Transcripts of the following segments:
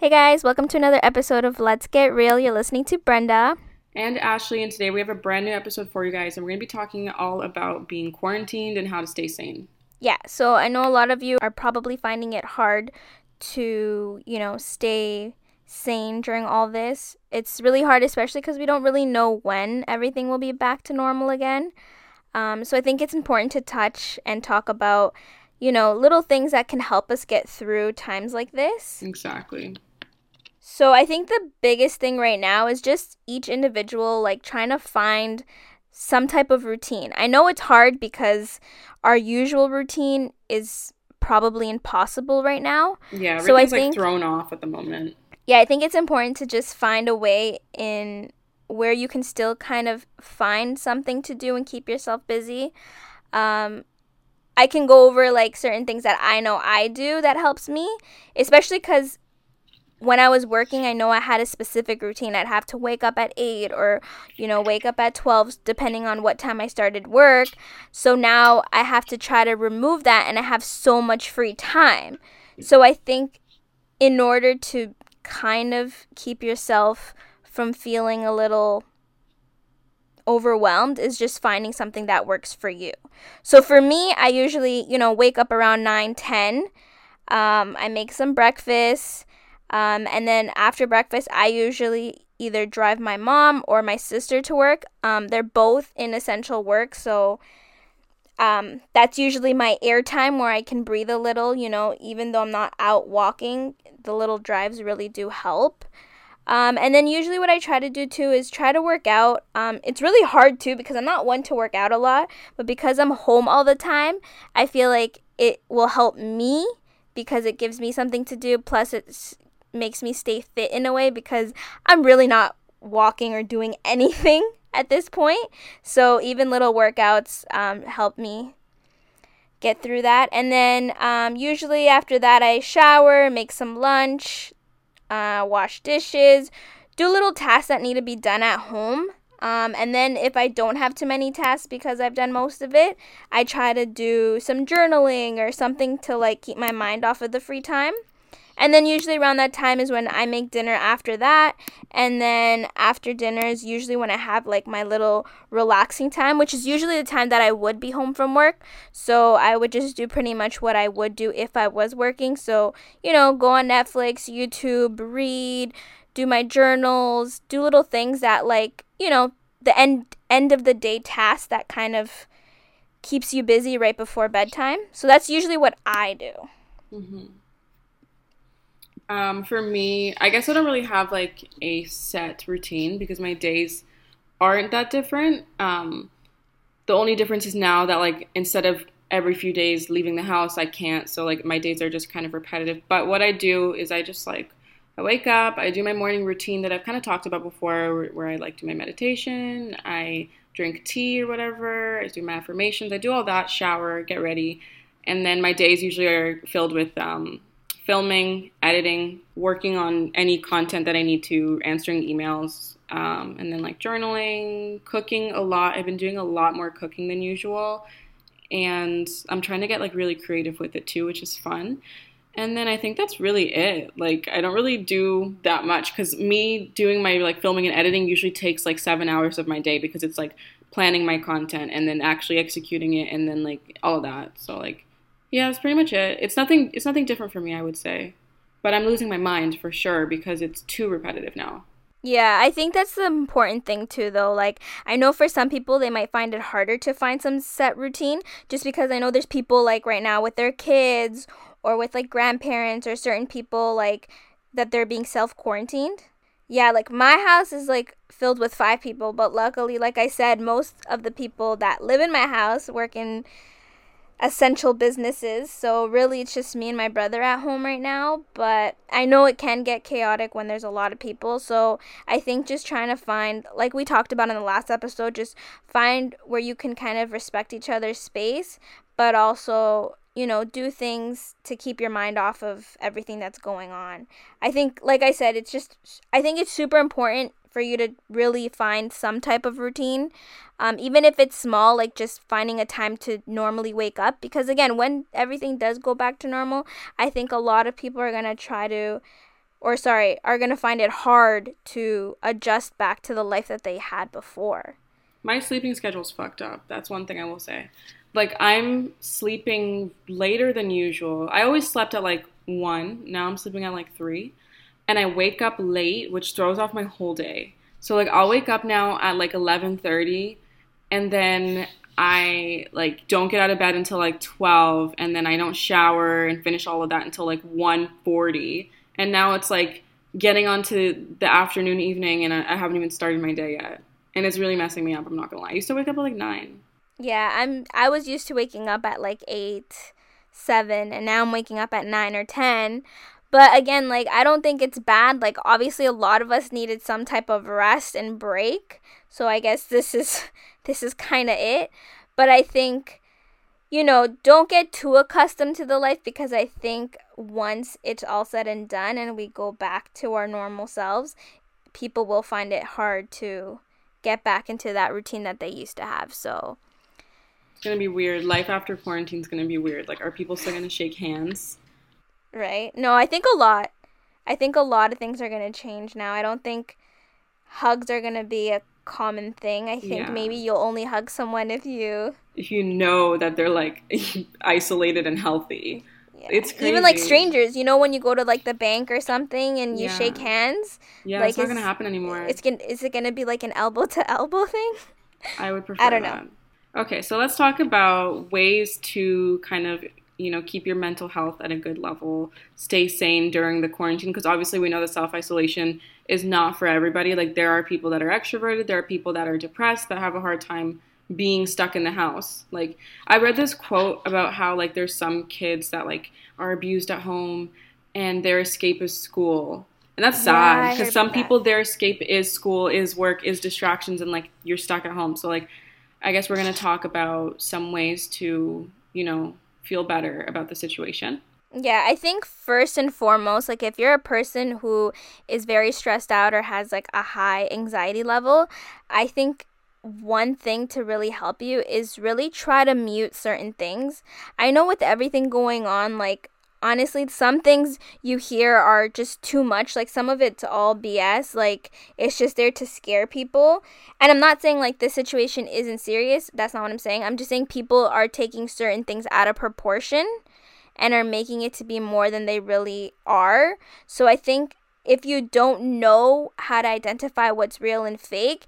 Hey guys, welcome to another episode of Let's Get Real. You're listening to Brenda. And Ashley, and today we have a brand new episode for you guys, and we're going to be talking all about being quarantined and how to stay sane. Yeah, so I know a lot of you are probably finding it hard to, you know, stay sane during all this. It's really hard, especially because we don't really know when everything will be back to normal again. Um, so I think it's important to touch and talk about, you know, little things that can help us get through times like this. Exactly. So I think the biggest thing right now is just each individual like trying to find some type of routine. I know it's hard because our usual routine is probably impossible right now. Yeah, so I think, like thrown off at the moment. Yeah, I think it's important to just find a way in where you can still kind of find something to do and keep yourself busy. Um, I can go over like certain things that I know I do that helps me, especially because when I was working, I know I had a specific routine. I'd have to wake up at 8 or, you know, wake up at 12, depending on what time I started work. So now I have to try to remove that and I have so much free time. So I think in order to kind of keep yourself from feeling a little overwhelmed is just finding something that works for you. So for me, I usually, you know, wake up around 9, 10. Um, I make some breakfast um, and then after breakfast, I usually either drive my mom or my sister to work. Um, they're both in essential work, so um, that's usually my air time where I can breathe a little. You know, even though I'm not out walking, the little drives really do help. Um, and then usually what I try to do too is try to work out. Um, it's really hard too because I'm not one to work out a lot, but because I'm home all the time, I feel like it will help me because it gives me something to do. Plus, it's makes me stay fit in a way because I'm really not walking or doing anything at this point. So even little workouts um, help me get through that. And then um, usually after that, I shower, make some lunch, uh, wash dishes, do little tasks that need to be done at home. Um, and then if I don't have too many tasks because I've done most of it, I try to do some journaling or something to like keep my mind off of the free time. And then usually around that time is when I make dinner after that. And then after dinner is usually when I have like my little relaxing time, which is usually the time that I would be home from work. So I would just do pretty much what I would do if I was working. So, you know, go on Netflix, YouTube, read, do my journals, do little things that like, you know, the end end of the day tasks that kind of keeps you busy right before bedtime. So that's usually what I do. Mm-hmm. Um, for me, I guess I don't really have like a set routine because my days aren't that different. Um, the only difference is now that like instead of every few days leaving the house, I can't. So like my days are just kind of repetitive. But what I do is I just like I wake up, I do my morning routine that I've kind of talked about before, where, I like do my meditation, I drink tea or whatever, I do my affirmations, I do all that, shower, get ready, and then my days usually are filled with um, filming, editing, working on any content that I need to, answering emails, um, and then like journaling, cooking a lot. I've been doing a lot more cooking than usual, and I'm trying to get like really creative with it too, which is fun. And then I think that's really it. Like I don't really do that much because me doing my like filming and editing usually takes like seven hours of my day because it's like planning my content and then actually executing it and then like all that. So like yeah, that's pretty much it. It's nothing. It's nothing different for me, I would say, but I'm losing my mind for sure because it's too repetitive now. Yeah, I think that's the important thing too, though. Like, I know for some people they might find it harder to find some set routine just because I know there's people like right now with their kids or with like grandparents or certain people like that they're being self quarantined. Yeah, like my house is like filled with five people, but luckily, like I said, most of the people that live in my house work in essential businesses. So really it's just me and my brother at home right now, but I know it can get chaotic when there's a lot of people. So I think just trying to find like we talked about in the last episode, just find where you can kind of respect each other's space, but also you know, do things to keep your mind off of everything that's going on. I think, like I said, it's just, I think it's super important for you to really find some type of routine, um, even if it's small, like just finding a time to normally wake up. Because again, when everything does go back to normal, I think a lot of people are gonna try to or sorry, are going to find it hard to adjust back to the life that they had before. My sleeping schedule's fucked up. That's one thing I will say. Like I'm sleeping later than usual. I always slept at like 1. Now I'm sleeping at like 3. And I wake up late, which throws off my whole day. So like I'll wake up now at like 11:30 and then I like don't get out of bed until like 12 and then I don't shower and finish all of that until like 1:40 and now it's like getting onto the afternoon evening and I, I haven't even started my day yet and it's really messing me up I'm not going to lie. I used to wake up at like 9. Yeah, I'm I was used to waking up at like 8 7 and now I'm waking up at 9 or 10 but again, like I don't think it's bad. Like obviously a lot of us needed some type of rest and break. So I guess this is this is kind of it. But I think you know, don't get too accustomed to the life because I think once it's all said and done and we go back to our normal selves, people will find it hard to get back into that routine that they used to have. So it's going to be weird. Life after quarantine is going to be weird. Like are people still going to shake hands? Right? No, I think a lot. I think a lot of things are going to change now. I don't think hugs are going to be a common thing. I think yeah. maybe you'll only hug someone if you if you know that they're like isolated and healthy. Yeah. It's crazy. even like strangers. You know when you go to like the bank or something and you yeah. shake hands. Yeah, like, it's not gonna happen anymore. It's gonna is it gonna be like an elbow to elbow thing? I would prefer. I don't that. know. Okay, so let's talk about ways to kind of you know keep your mental health at a good level stay sane during the quarantine because obviously we know that self-isolation is not for everybody. Like there are people that are extroverted there are people that are depressed that have a hard time being stuck in the house. Like i read this quote about how like there's some kids that like are abused at home and their escape is school. And that's sad because yeah, some people that. their escape is school is work is distractions and like you're stuck at home. So like i guess we're going to talk about some ways to you know feel better about the situation? Yeah, I think first and foremost, like if you're a person who is very stressed out or has like a high anxiety level, I think one thing to really help you is really try to mute certain things. I know with everything going on, like honestly some things you hear are just too much like some of it's all bs like it's just there to scare people. And i'm not saying like this situation isn't serious that's not what i'm saying. I'm just saying people are taking certain things out of proportion and are making it to be more than they really are. So i think if you don't know how to identify what's real and fake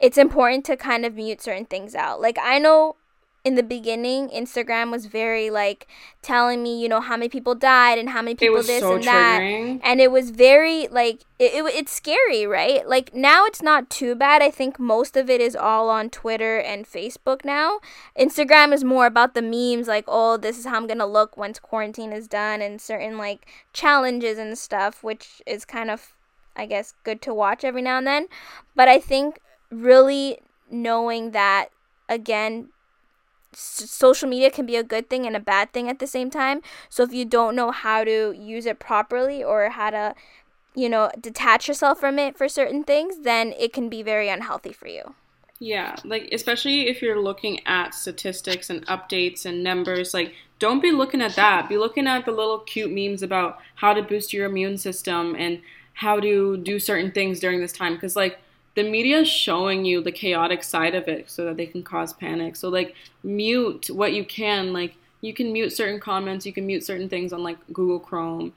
it's important to kind of mute certain things out. Like i know in the beginning, Instagram was very like telling me, you know, how many people died and how many people this so and that, and it was very like it, it, it's scary, right? Like now it's not too bad. I think most of it is all on Twitter and Facebook now. Instagram is more about the memes, like oh, this is how I'm gonna look once quarantine is done, and certain like challenges and stuff, which is kind of, I guess, good to watch every now and then. But I think really knowing that again social media can be a good thing and a bad thing at the same time. So if you don't know how to use it properly or how to, you know, detach yourself from it for certain things, then it can be very unhealthy for you. Yeah, like especially if you're looking at statistics and updates and numbers, like don't be looking at that. Be looking at the little cute memes about how to boost your immune system and how to do certain things during this time because like the media is showing you the chaotic side of it so that they can cause panic. So like mute what you can, like you can mute certain comments, you can mute certain things on like Google Chrome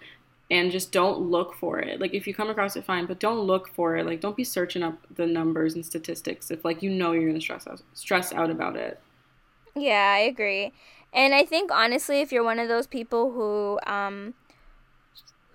and just don't look for it. Like if you come across it fine, but don't look for it. Like don't be searching up the numbers and statistics if like you know you're going to stress out stress out about it. Yeah, I agree. And I think honestly if you're one of those people who um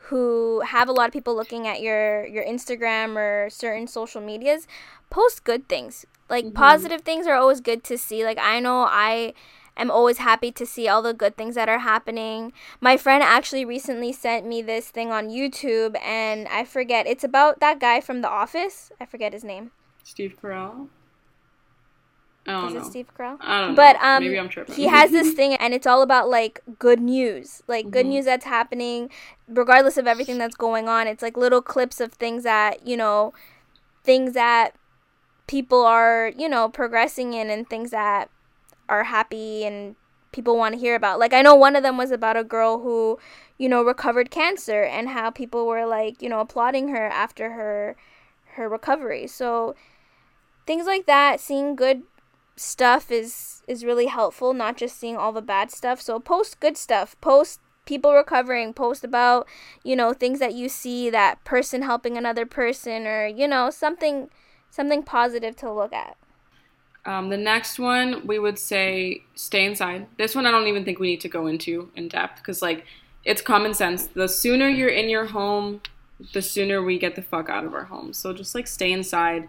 who have a lot of people looking at your your Instagram or certain social medias, post good things. Like mm-hmm. positive things are always good to see. Like I know I am always happy to see all the good things that are happening. My friend actually recently sent me this thing on YouTube and I forget. It's about that guy from The Office. I forget his name. Steve Carell. Is it. Steve Carell? I don't but, know. um, Maybe I'm tripping. he has this thing, and it's all about like good news, like good mm-hmm. news that's happening, regardless of everything that's going on. It's like little clips of things that you know, things that people are you know progressing in, and things that are happy and people want to hear about. Like I know one of them was about a girl who, you know, recovered cancer and how people were like, you know, applauding her after her her recovery. So things like that, seeing good stuff is is really helpful, not just seeing all the bad stuff. So post good stuff. Post people recovering, post about, you know, things that you see that person helping another person or, you know, something something positive to look at. Um, the next one we would say stay inside. This one I don't even think we need to go into in depth because like it's common sense. The sooner you're in your home, the sooner we get the fuck out of our homes. So just like stay inside,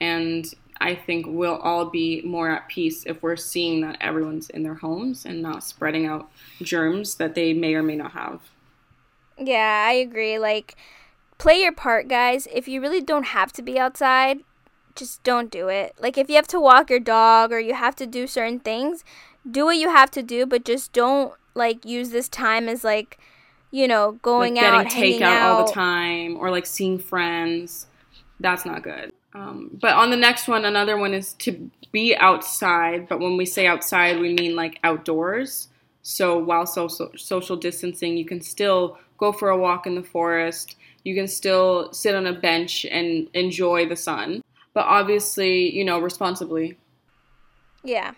and I think we'll all be more at peace if we're seeing that everyone's in their homes and not spreading out germs that they may or may not have. Yeah, I agree. Like, play your part, guys. If you really don't have to be outside, just don't do it. Like if you have to walk your dog or you have to do certain things, do what you have to do, but just don't like use this time as like, you know, going like out, getting takeout out all the time or like seeing friends. That's not good. Um, but on the next one, another one is to be outside. But when we say outside, we mean like outdoors. So while social social distancing, you can still go for a walk in the forest. You can still sit on a bench and enjoy the sun but obviously, you know, responsibly. Yeah.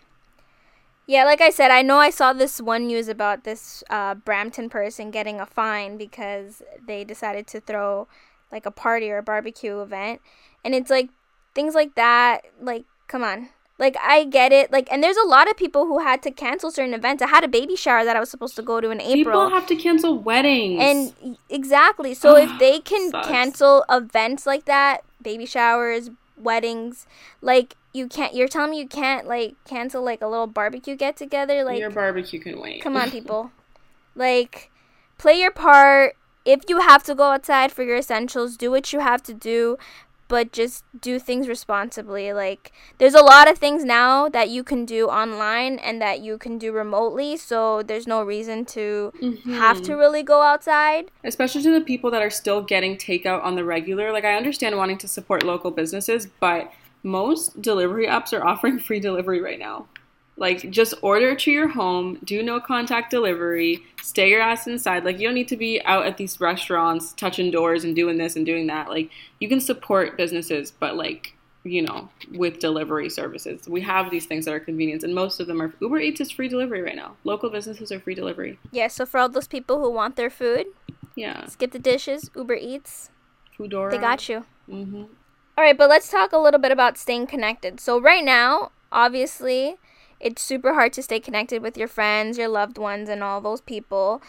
Yeah, like I said, I know I saw this one news about this uh, Brampton person getting a fine because they decided to throw like a party or a barbecue event. And it's like things like that, like, come on. Like, I get it. Like, and there's a lot of people who had to cancel certain events. I had a baby shower that I was supposed to go to in April. People have to cancel weddings. And exactly. So if they can Sucks. cancel events like that, baby showers, weddings. Like you can't. You're telling me you can't like cancel like a little barbecue get together. Like your barbecue can wait. Come on, people. like play your part. If you have to go outside for your essentials, do what you have to do but just do things responsibly. Like there's a lot of things now that you can do online and that you can do remotely, so there's no reason to mm-hmm. have to really go outside. Especially to the people that are still getting takeout on the regular. Like I understand wanting to support local businesses, but most delivery apps are offering free delivery right now. Like, just order to your home, do no contact delivery, stay your ass inside. Like, you don't need to be out at these restaurants touching doors and doing this and doing that. Like, you can support businesses, but like, you know, with delivery services. We have these things that are convenience, and most of them are Uber Eats is free delivery right now. Local businesses are free delivery. Yeah, so for all those people who want their food, yeah, skip the dishes, Uber Eats, Foodora, they got you. Mm-hmm. All right, but let's talk a little bit about staying connected. So right now, obviously, it's super hard to stay connected with your friends, your loved ones, and all those people.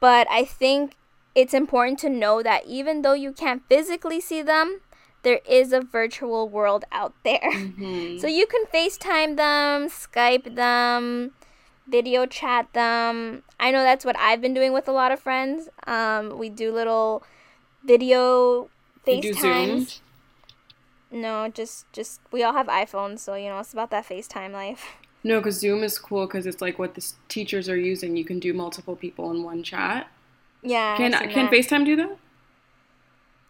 But I think it's important to know that even though you can't physically see them, there is a virtual world out there. Mm-hmm. So you can FaceTime them, Skype them, video chat them. I know that's what I've been doing with a lot of friends. Um, we do little video FaceTimes. No, just just we all have iPhones, so you know it's about that FaceTime life. No, because Zoom is cool because it's like what the teachers are using. You can do multiple people in one chat. Yeah. Can can that. FaceTime do that?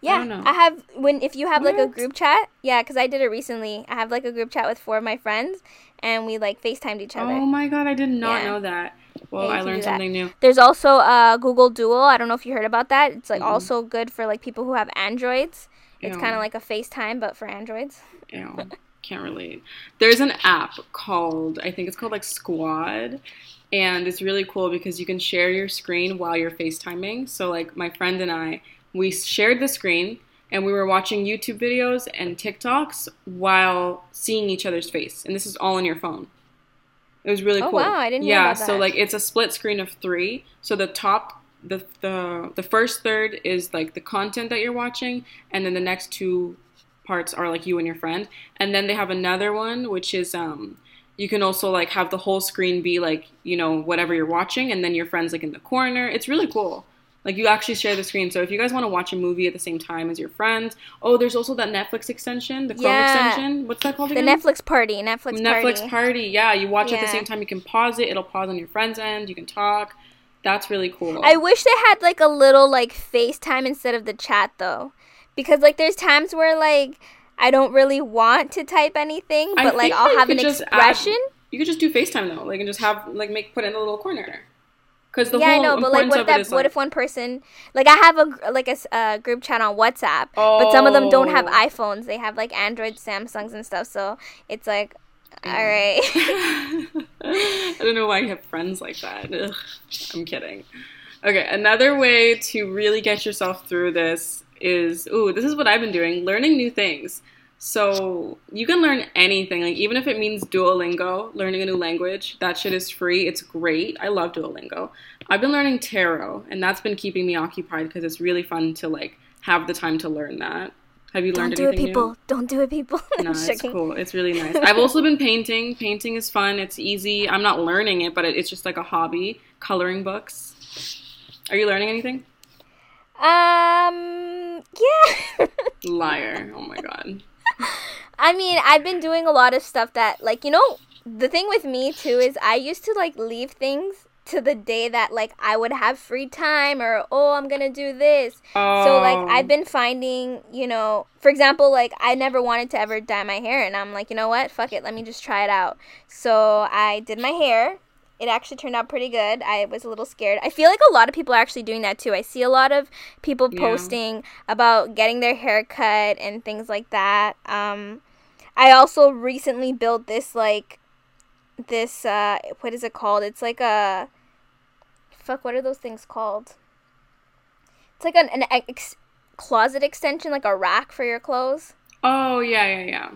Yeah, I, I, have when if you have what? like a group chat. Yeah, because I did it recently. I have like a group chat with four of my friends, and we like FaceTimed each other. Oh my god, I did not yeah. know that. Well, yeah, I learned something new. There's also uh, Google Duo. I don't know if you heard about that. It's like mm-hmm. also good for like people who have Androids. It's kind of like a FaceTime but for Androids. Ew can't relate. There's an app called I think it's called like Squad, and it's really cool because you can share your screen while you're FaceTiming. So like my friend and I, we shared the screen and we were watching YouTube videos and TikToks while seeing each other's face, and this is all on your phone. It was really oh, cool. wow, I didn't yeah, so like it's a split screen of three. So the top the the the first third is like the content that you're watching, and then the next two parts are like you and your friend. And then they have another one which is um you can also like have the whole screen be like, you know, whatever you're watching and then your friends like in the corner. It's really cool. Like you actually share the screen. So if you guys want to watch a movie at the same time as your friends, oh, there's also that Netflix extension, the Chrome yeah. extension. What's that called again? The Netflix party. Netflix, party. Netflix party. party. Yeah, you watch yeah. at the same time. You can pause it. It'll pause on your friend's end. You can talk. That's really cool. I wish they had like a little like FaceTime instead of the chat though because like there's times where like I don't really want to type anything, but like I'll have an expression. Add, You could just do FaceTime though, like and just have like make put in a little corner. Because the yeah, I know, but like, what if that? What like, if one person, like, I have a like a, a group chat on WhatsApp, but some of them don't have Oh. iPhones. They have like Android, Samsungs, and stuff. So it's like, all right. I don't know why you have friends like that. Ugh, I'm kidding. Okay, another way to really get yourself through this is ooh, this is what I've been doing, learning new things. So you can learn anything, like even if it means Duolingo, learning a new language. That shit is free. It's great. I love Duolingo. I've been learning tarot, and that's been keeping me occupied because it's really fun to like have the time to learn that. Have you learned don't do it, anything new? people. Don't do it, people. No, it's cool. It's really nice. I've also been painting. Painting is fun. It's easy. I'm not learning it, but it- it's just like a hobby. Coloring books. Are you learning anything? Um, yeah. Liar. Oh my god. I mean, I've been doing a lot of stuff that, like, you know, the thing with me too is I used to like leave things to the day that like I would have free time or oh I'm gonna do this. So like Oh. I've been finding, you know, for example, like I never wanted to ever dye my hair, and I'm like, you know what, fuck it, let me just try it out. So I did my hair. It actually turned out pretty good. I was a little scared. I feel like a lot of people are actually doing that too. I see a lot of people Yeah. posting about getting their hair cut and things like that. Um, I also recently built this like this uh what is it called? It's like a fuck what are those things called? It's like an, an ex- closet extension like a rack for your clothes. Oh yeah, yeah, yeah.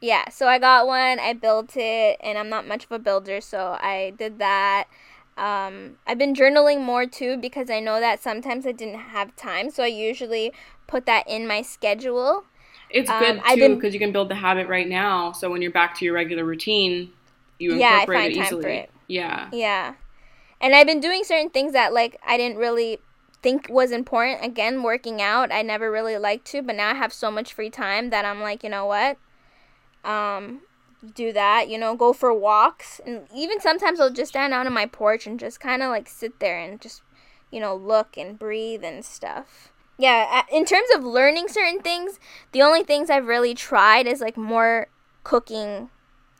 Yeah, so I got one, I built it, and I'm not much of a builder, so I did that. Um, I've been journaling more too because I know that sometimes I didn't have time, so I usually put that in my schedule. It's Um, good too because you can build the habit right now. So when you're back to your regular routine, you Yeah, incorporate find it easily. for it. Yeah. Yeah. And I've been doing certain things that like I didn't really think was important. Again, working out, I never really liked to, but now I have so much free time that I'm like, you know what? Um do that, you know, go for walks and even sometimes I'll just stand out on my porch and just kind of like sit there and just you know, look and breathe and stuff. Yeah, in terms of learning certain things, the only things I've really tried is like more cooking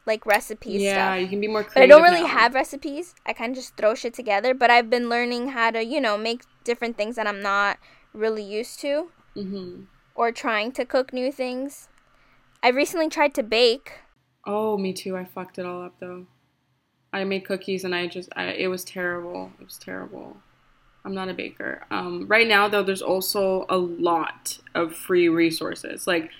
like recipes Yeah, stuff. you can be more But I don't really now. have recipes. I kind of just throw shit together. But I've been learning how to, you know, make different things that I'm not really used to hmm or trying to cook new things. I recently tried to bake. Oh, me too. I fucked it all up though. I made cookies and I just, I, it was terrible. It was terrible. I'm not a baker. Um, right now though, there's also a lot of free resources. Like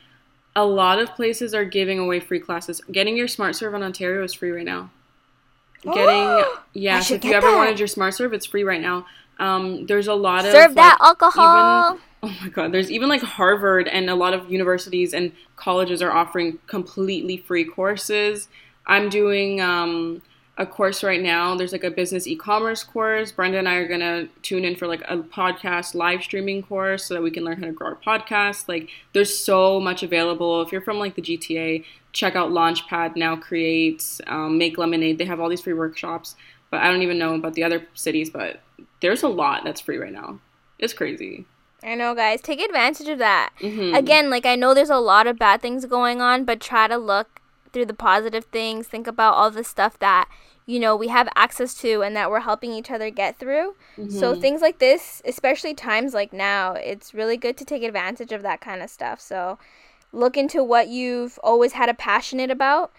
a lot of places are giving away free classes. Getting your smart serve on Ontario is free right now. Getting yeah, so if you ever that. wanted your smart serve, it's free right now. Um, there's a lot of Serve that like, alcohol. even- oh my god, there's even like Harvard and a lot of universities and colleges are offering completely free courses. I'm doing um, a course right now. There's like a business e-commerce course. Brenda and I are gonna tune in for like a podcast live streaming course so that we can learn how to grow our podcast. Like, there's so much available. If you're from like the GTA, check out Launchpad now. Create, um, make lemonade. They have all these free workshops. But I don't even know about the other cities. But there's a lot that's free right now. It's crazy. I know, guys. Take advantage of that. Mhm. Again, like I know there's a lot of bad things going on, but try to look through the positive things. Think about all the stuff that you know we have access to and that we're helping each other get through. So Mhm. things like this, especially times like now, it's really good to take advantage of that kind of stuff. So look into what you've always had a passionate about,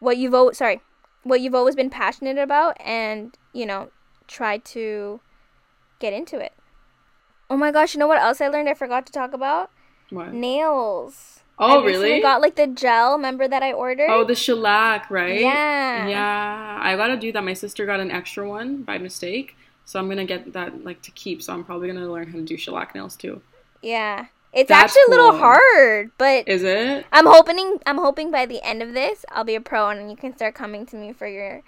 what you've always sorry, what you've always been passionate about, and you know try to get into it. Oh my gosh, you know what else I learned? I forgot to talk about What? nails. Oh, I really? Got like the gel. Remember that I ordered? Oh, the shellac, right? Yeah. Yeah, I gotta do that. My sister got an extra one by mistake, so I'm gonna get that like to keep. So I'm probably gonna learn how to do shellac nails too. yeah. It's That's actually a little cool. hard, but Is it? I'm hoping I'm hoping by the end of this I'll be a pro and you can start coming to me for your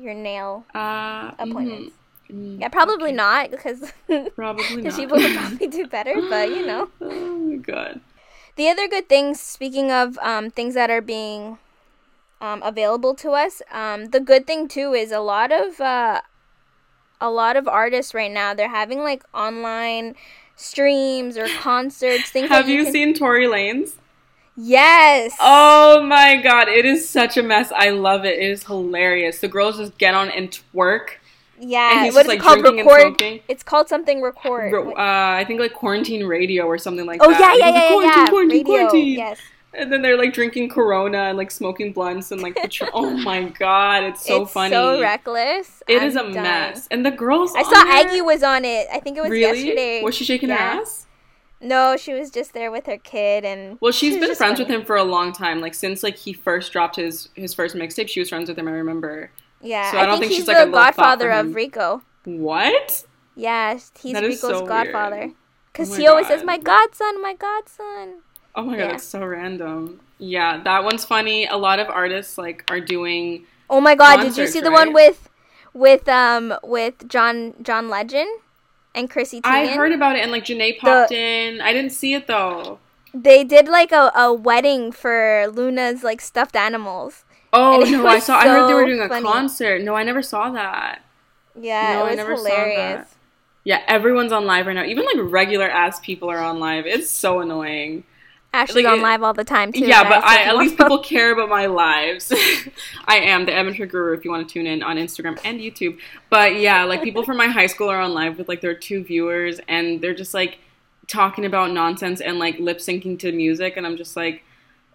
your nail Uh, appointments. mhm. Mm, Yeah, probably not because Probably not. people would probably do better, but you know. oh my god. The other good things, speaking of um, things that are being um, available to us, um, the good thing too is a lot of uh, a lot of artists right now they're having like online streams or concerts. Things Have you, you can- seen Tory Lanez? Yes. Oh my god, it is such a mess. I love it. It is hilarious. The girls just get on and twerk. Yeah. What is like, it called? Record. It's called something record. Uh, I think like quarantine radio or something like oh that. Oh yeah, yeah, yeah, quarantine, yeah. quarantine, Radio. quarantine. Yes. And then they're like drinking Corona and like smoking blunts and like Patron- oh my god, it's so funny. it's funny. so reckless. It I'm is a mess. And the girls. I saw Aggie was on it. I think it was really? yesterday. Was she shaking Yeah. her ass? No, she was just there with her kid and. Well, she's she been friends funny. with him for a long time. Like since like he first dropped his his first mixtape, she was friends with him. I remember. Yeah, So I I, don't think, think he's like, the godfather of Rico. What? Yes, he's That Rico's so godfather. Because Oh he always says, "My godson, my godson." Oh my god, Yeah. that's so random. Yeah, that one's funny. A lot of artists like are doing. Oh my God! did you see the one with, with um with John John Legend, and Chrissy Teigen? I heard about it and like Janae popped in. I didn't see it though. they did like a, a wedding for Luna's like stuffed animals. Oh no, I saw. I heard they were doing a funny. concert. No, I never saw that. Yeah, No, I it was never saw hilarious. that. Yeah, everyone's on live right now. Even like regular ass people are on live. It's so annoying. Ashley's Like, on live all the time too. yeah, but I at least people care about my lives. I am the amateur guru. If you want to tune in on Instagram and YouTube, but yeah, like people from my high school are on live with like their two viewers, and they're just like talking about nonsense and like lip syncing to music, and I'm just like.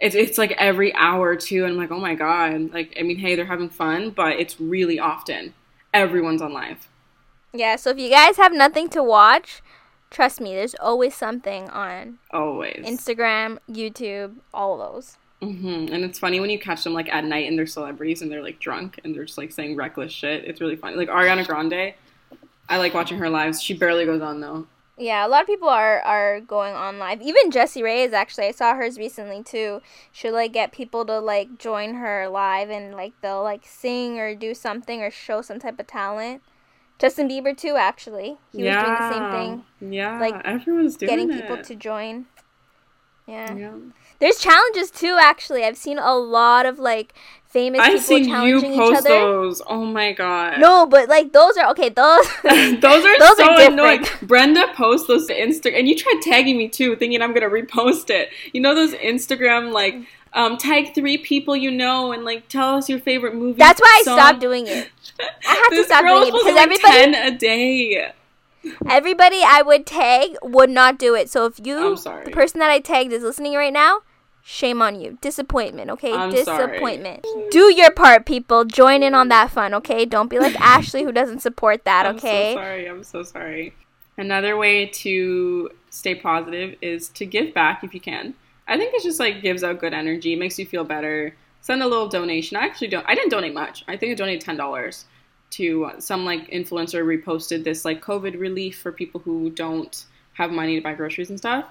It's, it's like every hour too, and I'm like, oh my god! Like, I mean, hey, they're having fun, but it's really often. Everyone's on live. Yeah, so if you guys have nothing to watch, trust me, there's always something on Always. Instagram, YouTube, all of those. hmm And it's funny when you catch them like at night and they're celebrities and they're like drunk and they're just like saying reckless shit. It's really funny. Like Ariana Grande, I like watching her lives. She barely goes on though. Yeah, a lot of people are are going on live. Even Jessie Reyez actually, I saw hers recently too. She'll like get people to like join her live and like they'll like sing or do something or show some type of talent. Justin Bieber too actually. He was doing the same thing, Yeah, like, everyone's doing it. getting it. people to join. Yeah. Yeah. There's challenges too actually. I've seen a lot of like famous I've people seen you challenging each post other. those. Oh my god. No, but like those are okay. Those those are Those so are annoying. Brenda posts those to Insta, and you tried tagging me too, thinking I'm gonna repost it. You know those Instagram like um, tag three people you know and like tell us your favorite movie. That's why I song. stopped doing it. I had to stop doing it because to everybody- ten a day. Everybody I would tag would not do it. So if you, I'm sorry. the person that I tagged is listening right now, shame on you. Disappointment, okay? I'm sorry. Disappointment. Do your part, people. Join in on that fun, okay? Don't be like Ashley who doesn't support that, I'm okay? so sorry. I'm so sorry. Another way to stay positive is to give back if you can. I think it just like gives out good energy, makes you feel better. Send a little donation. I actually don't. I didn't donate much. I think I donated ten dollars to some like influencer reposted this like COVID relief for people who don't have money to buy groceries and stuff.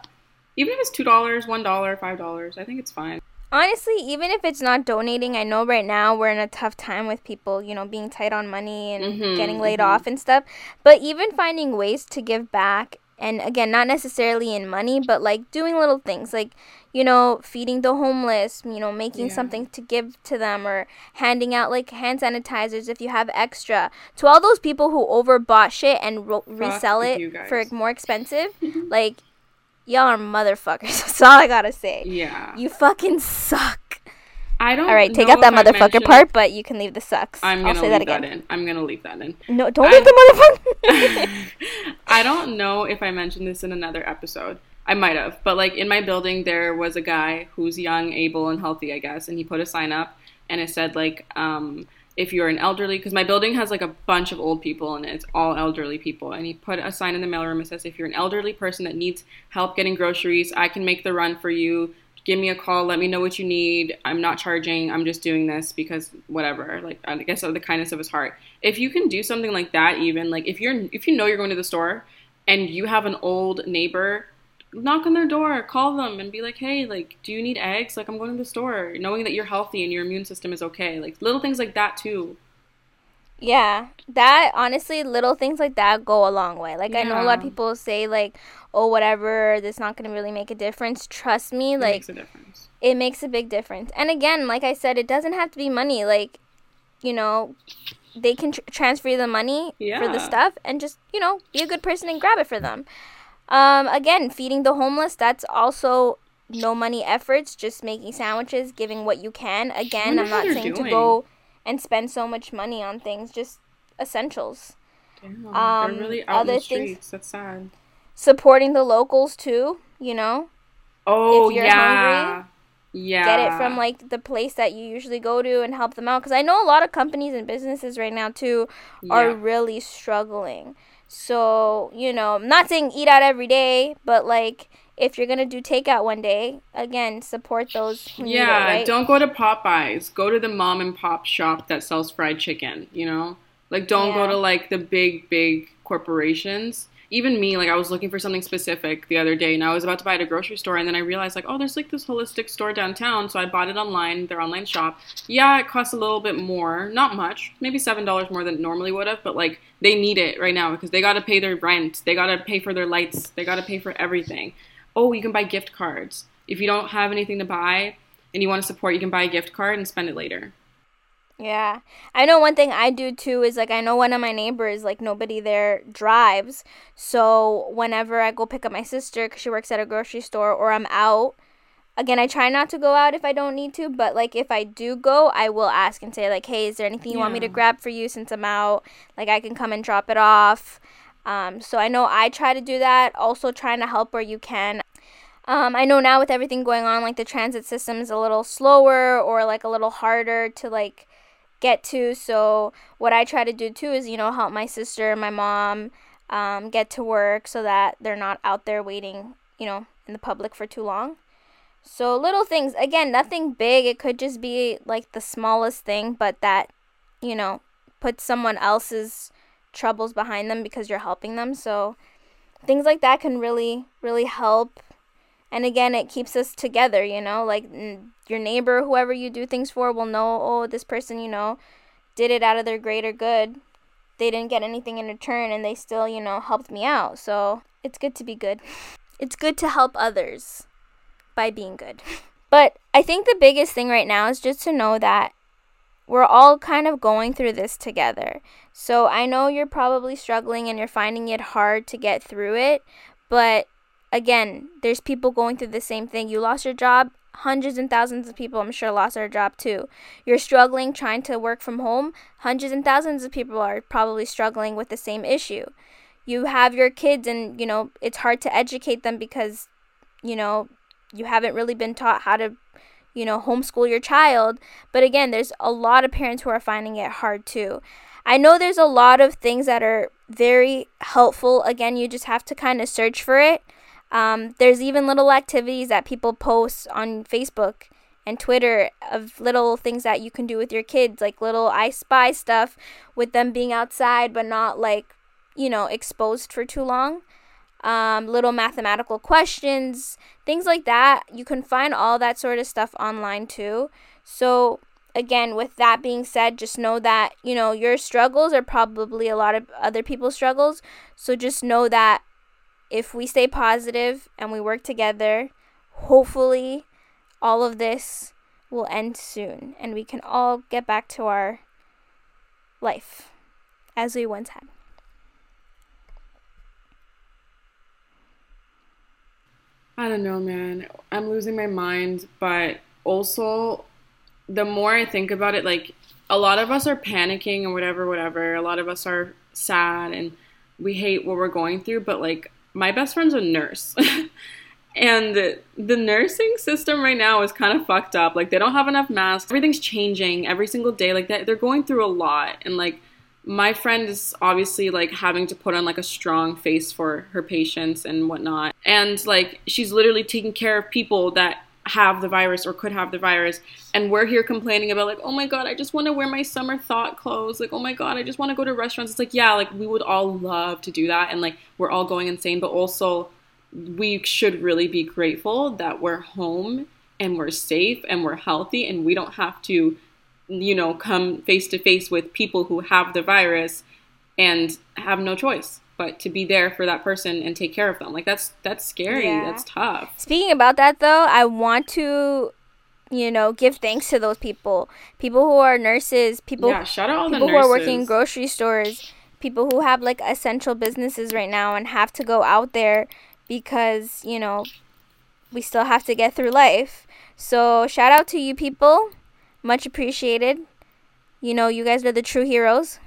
Even if it's two dollars, one dollar, five dollars, I think it's fine. Honestly, even if it's not donating, I know right now we're in a tough time with people, you know, being tight on money and Mhm, getting laid mhm. off and stuff. But even finding ways to give back, and again, not necessarily in money, but like doing little things like, you know, feeding the homeless, you know, making Yeah. something to give to them or handing out like hand sanitizers if you have extra. To all those people who overbought shit and ro- resell it for more expensive, like, y'all are motherfuckers. That's all I gotta say. Yeah, You fucking suck. I don't. All right, take out that motherfucker part, but you can leave the sucks. I'm gonna leave that again. in. I'm gonna leave that in. No, don't I- leave the motherfucker. I don't know if I mentioned this in another episode. I might have, but like in my building, there was a guy who's young, able, and healthy, I guess, and he put a sign up, and it said like, um, if you're an elderly, because my building has like a bunch of old people, and it's all elderly people, and he put a sign in the mailroom and says, if you're an elderly person that needs help getting groceries, I can make the run for you. Give me a call. Let me know what you need. I'm not charging. I'm just doing this because whatever. Like I guess out of the kindness of his heart. If you can do something like that, even like if you're if you know you're going to the store and you have an old neighbor, knock on their door, call them, and be like, hey, like, do you need eggs? Like I'm going to the store, knowing that you're healthy and your immune system is okay. Like little things like that too. yeah, that honestly, little things like that go a long way. Like I know a lot of people say like, oh, whatever, this not gonna really make a difference. Trust me, like It like makes a difference. it makes a big difference. And again, like I said, it doesn't have to be money. Like, you know, they can tr- transfer you the money for the stuff and just, you know, be a good person and grab it for them. Um, again, feeding the homeless, that's also no money efforts, just making sandwiches, giving what you can. Again, I'm not saying doing. to go and spend so much money on things, just essentials. Damn, um, really out other in the streets. Things, That's sad. Supporting the locals too, you know. Oh if you're yeah. Hungry, yeah. Get it from like the place that you usually go to and help them out because I know a lot of companies and businesses right now too are yeah. really struggling. So, you know, I'm not saying eat out every day, but like if you're gonna do takeout one day, again, support those. yeah, it, right? don't go to Popeyes. Go to the mom and pop shop that sells fried chicken. You know, like don't yeah. go to like the big big corporations even me, like I was looking for something specific the other day and I was about to buy it at a grocery store and then I realized like, oh, there's like this holistic store downtown. So I bought it online, their online shop. Yeah, it costs a little bit more. Not much. Maybe seven dollars more than normally would have, but like they need it right now because they gotta pay their rent, they gotta pay for their lights, they gotta pay for everything. Oh, you can buy gift cards. If you don't have anything to buy and you want to support, you can buy a gift card and spend it later. Yeah. I know one thing I do too is like I know one of my neighbors like nobody there drives. So whenever I go pick up my sister cuz she works at a grocery store or I'm out, again I try not to go out if I don't need to, but like if I do go, I will ask and say like, "Hey, is there anything you yeah. want me to grab for you since I'm out? Like I can come and drop it off." Um, so I know I try to do that. Also trying to help where you can. Um, I know now with everything going on, like the transit system is a little slower or like a little harder to like get to. So what I try to do too is you know help my sister, my mom, um, get to work so that they're not out there waiting, you know, in the public for too long. So little things, again, nothing big. It could just be like the smallest thing, but that, you know, puts someone else's troubles behind them because you're helping them. So things like that can really, really help and again it keeps us together you know like your neighbor whoever you do things for will know oh this person you know did it out of their greater good. They didn't get anything in return and they still you know helped me out. So it's good to be good. It's good to help others by being good. But i think the biggest thing right now is just to know that we're all kind of going through this together. So I know you're probably struggling and you're finding it hard to get through it, but again, there's people going through the same thing. You lost your job, hundreds and thousands of people, I'm sure, lost their job too. You're struggling trying to work from home, hundreds and thousands of people are probably struggling with the same issue. You have your kids, and you know, it's hard to educate them because, you know, you haven't really been taught how to, you know, homeschool your child. But again, there's a lot of parents who are finding it hard too. I know there's a lot of things that are very helpful. Again, you just have to kind of search for it. Um, there's even little activities that people post on Facebook and Twitter of little things that you can do with your kids, like little I spy stuff with them being outside but not like, you know, exposed for too long. Um, little mathematical questions, things like that. You can find all that sort of stuff online too. So, again, with that being said, just know that, you know, your struggles are probably a lot of other people's struggles. So, just know that if we stay positive and we work together, hopefully all of this will end soon and we can all get back to our life as we once had. I don't know, man. I'm losing my mind, but also the more I think about it, like a lot of us are panicking and whatever, whatever. A lot of us are sad and we hate what we're going through, but like my best friend's a nurse. and the nursing system right now is kind of fucked up. Like they don't have enough masks. Everything's changing every single day. Like they're going through a lot. And like my friend is obviously like having to put on like a strong face for her patients and whatnot. And like she's literally taking care of people that have the virus or could have the virus and we're here complaining about like oh my god i just want to wear my summer thought clothes. Like oh my god i just want to go to restaurants. It's like yeah like we would all love to do that and like we're all going insane but also we should really be grateful that we're home and we're safe and we're healthy and we don't have to you know come face to face with people who have the virus and have no choice but to be there for that person and take care of them. Like that's that's scary. Yeah. That's tough. Speaking about that though, I want to you know, give thanks to those people. People who are nurses, people Yeah, shout out all people the nurses. who are working in grocery stores, people who have like essential businesses right now and have to go out there because, you know, we still have to get through life. So shout out to you people. Much appreciated. You know, you guys are the true heroes.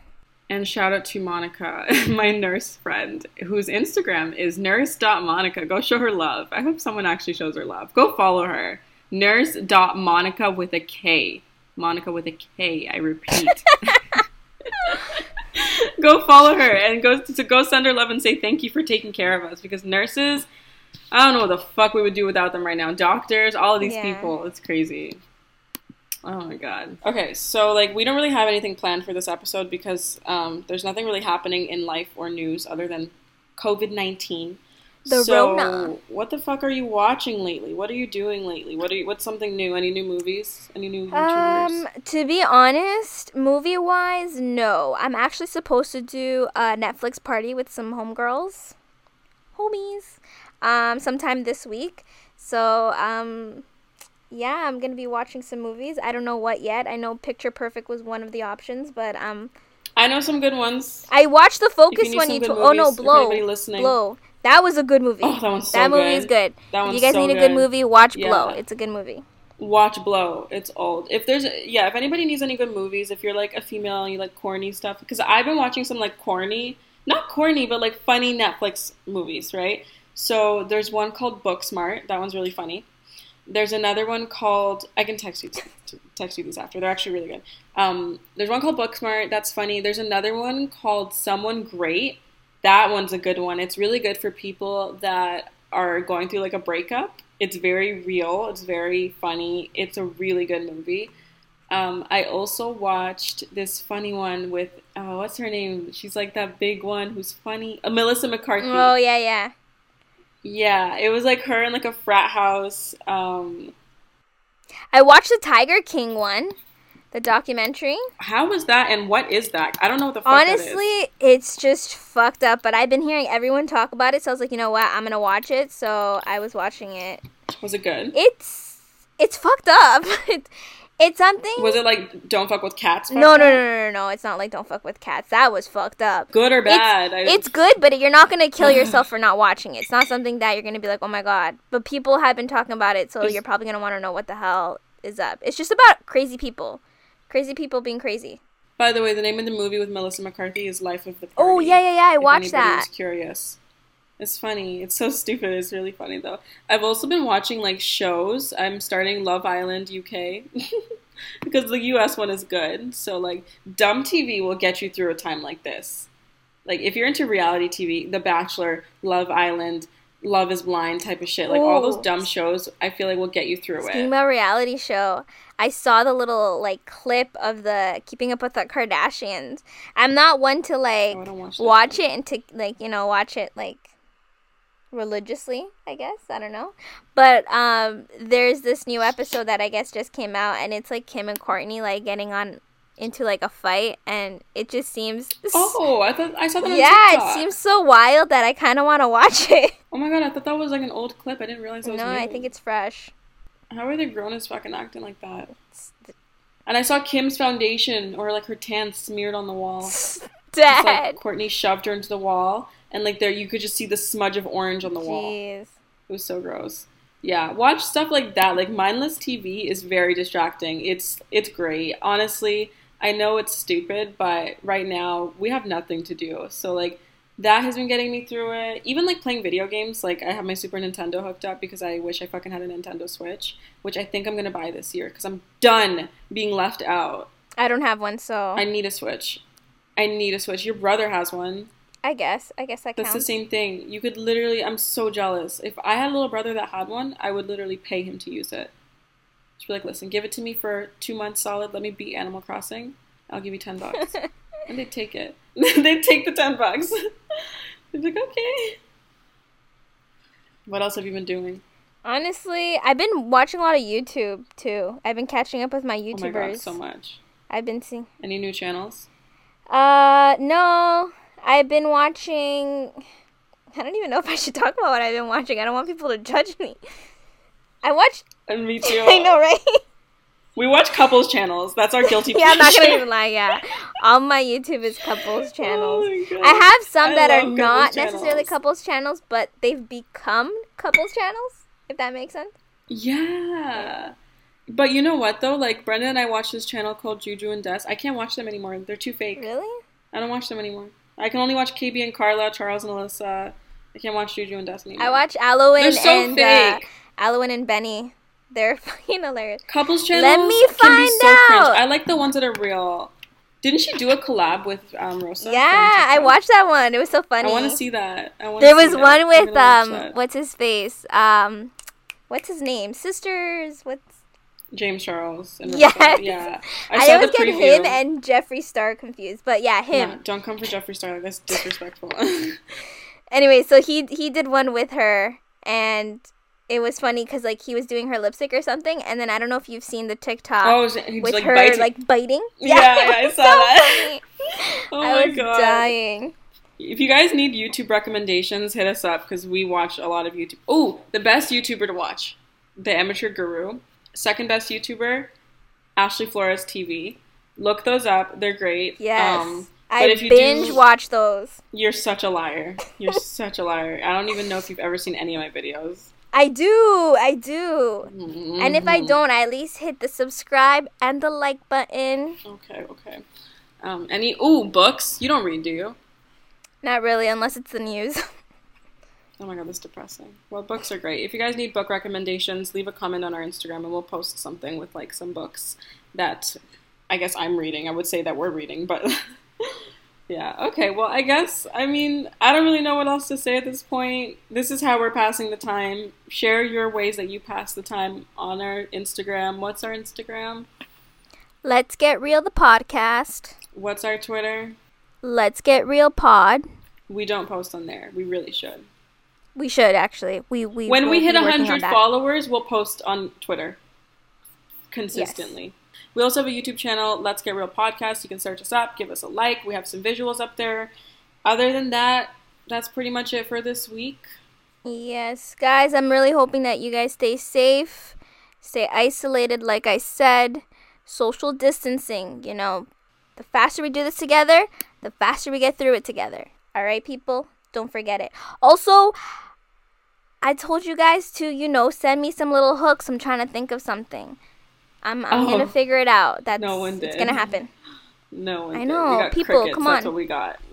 And shout out to Monika, my nurse friend, whose Instagram is nurse.monika. Go show her love. I hope someone actually shows her love. Go follow her. Nurse.monika with a K. Monika with a K, I repeat. go follow her and go to go send her love and say thank you for taking care of us because nurses I don't know what the fuck we would do without them right now. Doctors, all of these Yeah. people. It's crazy. Oh my god. Okay, so like we don't really have anything planned for this episode because um, there's nothing really happening in life or news other than COVID nineteen. The so, Rona. what the fuck are you watching lately? What are you doing lately? What are you? What's something new? Any new movies? Any new YouTubers? Um, to be honest, movie wise, no. I'm actually supposed to do a Netflix party with some homegirls, homies, um, sometime this week. So, um, yeah, I'm gonna be watching some movies. I don't know what yet. I know Picture Perfect was one of the options, but um, I know some good ones. I watched the Focus need one. You told. Oh no, Blow. Blow. That was a good movie. Oh, that one's so that movie good. is good. That one's If you guys so need a good good. movie, watch Yeah. Blow. It's a good movie. Watch Blow. It's old. If there's yeah, if anybody needs any good movies, if you're like a female and you like corny stuff, because I've been watching some like corny, not corny, but like funny Netflix movies, right? So there's one called Booksmart. That one's really funny. There's another one called I can text you text you these after. They're actually really good. Um, there's one called Booksmart. That's funny. There's another one called Someone Great. That one's a good one. It's really good for people that are going through like a breakup. It's very real. It's very funny. It's a really good movie. Um, I also watched this funny one with uh, what's her name? She's like that big one who's funny. Uh, Melissa McCarthy. Oh yeah, yeah. Yeah, it was like her in like a frat house. Um, I watched the Tiger King one, the documentary. how was that and what is that? I don't know what the fuck. Honestly, it's just fucked up. But I've been hearing everyone talk about it, so I was like, you know what, I'm gonna watch it. So I was watching it. Was it good? It's it's fucked up. It- it's something. Was it like don't fuck with cats? no, no, no, no, no, no. It's not like don't fuck with cats. That was fucked up. Good or bad? I- It's good, but you're not gonna kill yourself for not watching it. It's not something that you're gonna be like, oh my god. But people have been talking about it, so Is- you're probably gonna want to know what the hell is up. It's just about crazy people, crazy people being crazy. By the way, the name of the movie with Melissa McCarthy is Life of the oh, Party. Oh yeah, yeah, yeah. I watched that. was curious. It's funny. It's so stupid. It's really funny though. I've also been watching like shows. I'm starting Love Island UK because the US one is good. So like dumb TV will get you through a time like this. Like if you're into reality TV, The Bachelor, Love Island, Love is Blind type of shit, like all those dumb shows, I feel like will get you through Speaking it. about reality show, I saw the little like clip of the Keeping Up with the Kardashians. I'm not one to like Oh, watch watch it and to like you know watch it like religiously i guess i don't know but um there's this new episode that i guess just came out and it's like kim and kourtney like getting on into like a fight and it just seems Oh, I thought I saw that on yeah TikTok. it seems so wild that i kind of want to watch it Oh my god, I thought that was like an old clip. I didn't realize it was no new. i think it's fresh How are they grown as fucking acting like that? It's And I saw Kim's foundation or like her tan smeared on the wall. Dead like Kourtney shoved her into the wall, and like there you could just see the smudge of orange on the wall. jeez It was so gross. Yeah, watch stuff like that. Like mindless TV is very distracting. It's it's great. Honestly, I know it's stupid, but right now we have nothing to do. So like that has been getting me through it. Even like playing video games, like I have my Super Nintendo hooked up because I wish I fucking had a Nintendo Switch, which I think I'm going to buy this year cuz I'm done being left out. i don't have one so I need a Switch. I need a Switch. Your brother has one. I guess. I guess that That's counts. the same thing. You could literally. I'm so jealous. If I had a little brother that had one, I would literally pay him to use it. Just be like, listen, give it to me for two months solid. Let me beat Animal Crossing. I'll give you ten bucks, and they'd take it. They'd take the ten bucks. They're like, okay. What else have you been doing? Honestly, I've been watching a lot of YouTube too. I've been catching up with my YouTubers. Oh my god, so much. I've been seeing. Any new channels? Uh, no. I've been watching. I don't even know if I should talk about what I've been watching. I don't want people to judge me. I watched. And me too. I know, right? We watch couples channels. That's our guilty yeah, I'm not gonna even lie. Yeah, all my YouTube is couples oh channels. Oh my God. I have some I that are not couples necessarily couples channels, but they've become couples channels. If that makes sense. Yeah. But you know what though? Like Brenda and I watch this channel called Juju and Des. I can't watch them anymore. They're too fake. Really? I don't watch them anymore. I can only watch KB and Carla, Charles and Alyssa. I can't watch Juju and Destiny. anymore. I watch and, so and uh. Aloe and Benny. They're fucking hilarious. Couples channels Let me find so cringe. out. I like the ones that are real. Didn't she do a collab with um, Rosa? Yeah, I watched that one. It was so funny. I want to see that. I There was that. one I'm with um, what's his face? Um, what's his name? Sisters. What's James Charles. And Yes. Yeah. I, I, always get preview. him and Jeffree Star confused, but yeah, him. Nah, don't come for Jeffree Star. That's disrespectful. Anyway, so he he did one with her, and it was funny because like he was doing her lipstick or something, and then I don't know if you've seen the TikTok oh, with like her biting. like biting. Yeah, it yeah, I saw so that. funny. oh I my was god. dying. If you guys need YouTube recommendations, hit us up because we watch a lot of YouTube. Oh, the best YouTuber to watch, the Amateur Guru. Second best YouTuber, Ashley Flores TV. Look those up; they're great. Yes. Um, I if you binge do- watch those. you're such a liar. You're such a liar. I don't even know if you've ever seen any of my videos. I do, I do. And if I Mhm. don't, I at least hit the subscribe and the like button. okay, okay. Um, any ooh books? You don't read, do you? Not really, unless it's the news. Oh my god, that's depressing. Well, books are great. If you guys need book recommendations, leave a comment on our Instagram and we'll post something with like some books that I guess I'm reading. I would say that we're reading, but yeah. Okay, well, I guess, I mean, I don't really know what else to say at this point. This is how we're passing the time. Share your ways that you pass the time on our Instagram. What's our Instagram? Let's get real the podcast. What's our Twitter? Let's get real pod. We don't post on there. We really should. We should actually. We we when we hit 100 followers we'll post on twitter consistently Yes. we also have a youtube channel let's get real podcast you can search us up give us a like we have some visuals up there other than that that's pretty much it for this week Yes, guys, I'm really hoping that you guys stay safe, stay isolated, like I said, social distancing. You know, the faster we do this together, the faster we get through it together. All right, people? Don't forget it. Also, I told you guys to, you know, send me some little hooks. I'm trying to think of something. I'm, I'm Oh. gonna figure it out. That's No one did. It's gonna happen. no one I know, people, crickets. come on. that's what we got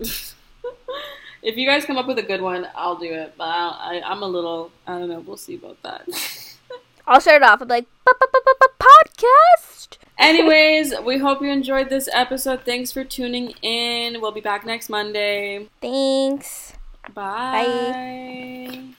if you guys come up with a good one i'll do it but I, I, i'm a little i don't know we'll see about that I'll start it off. I'm like, podcast. anyways we hope you enjoyed this episode thanks for tuning in we'll be back next monday Thanks. Bye.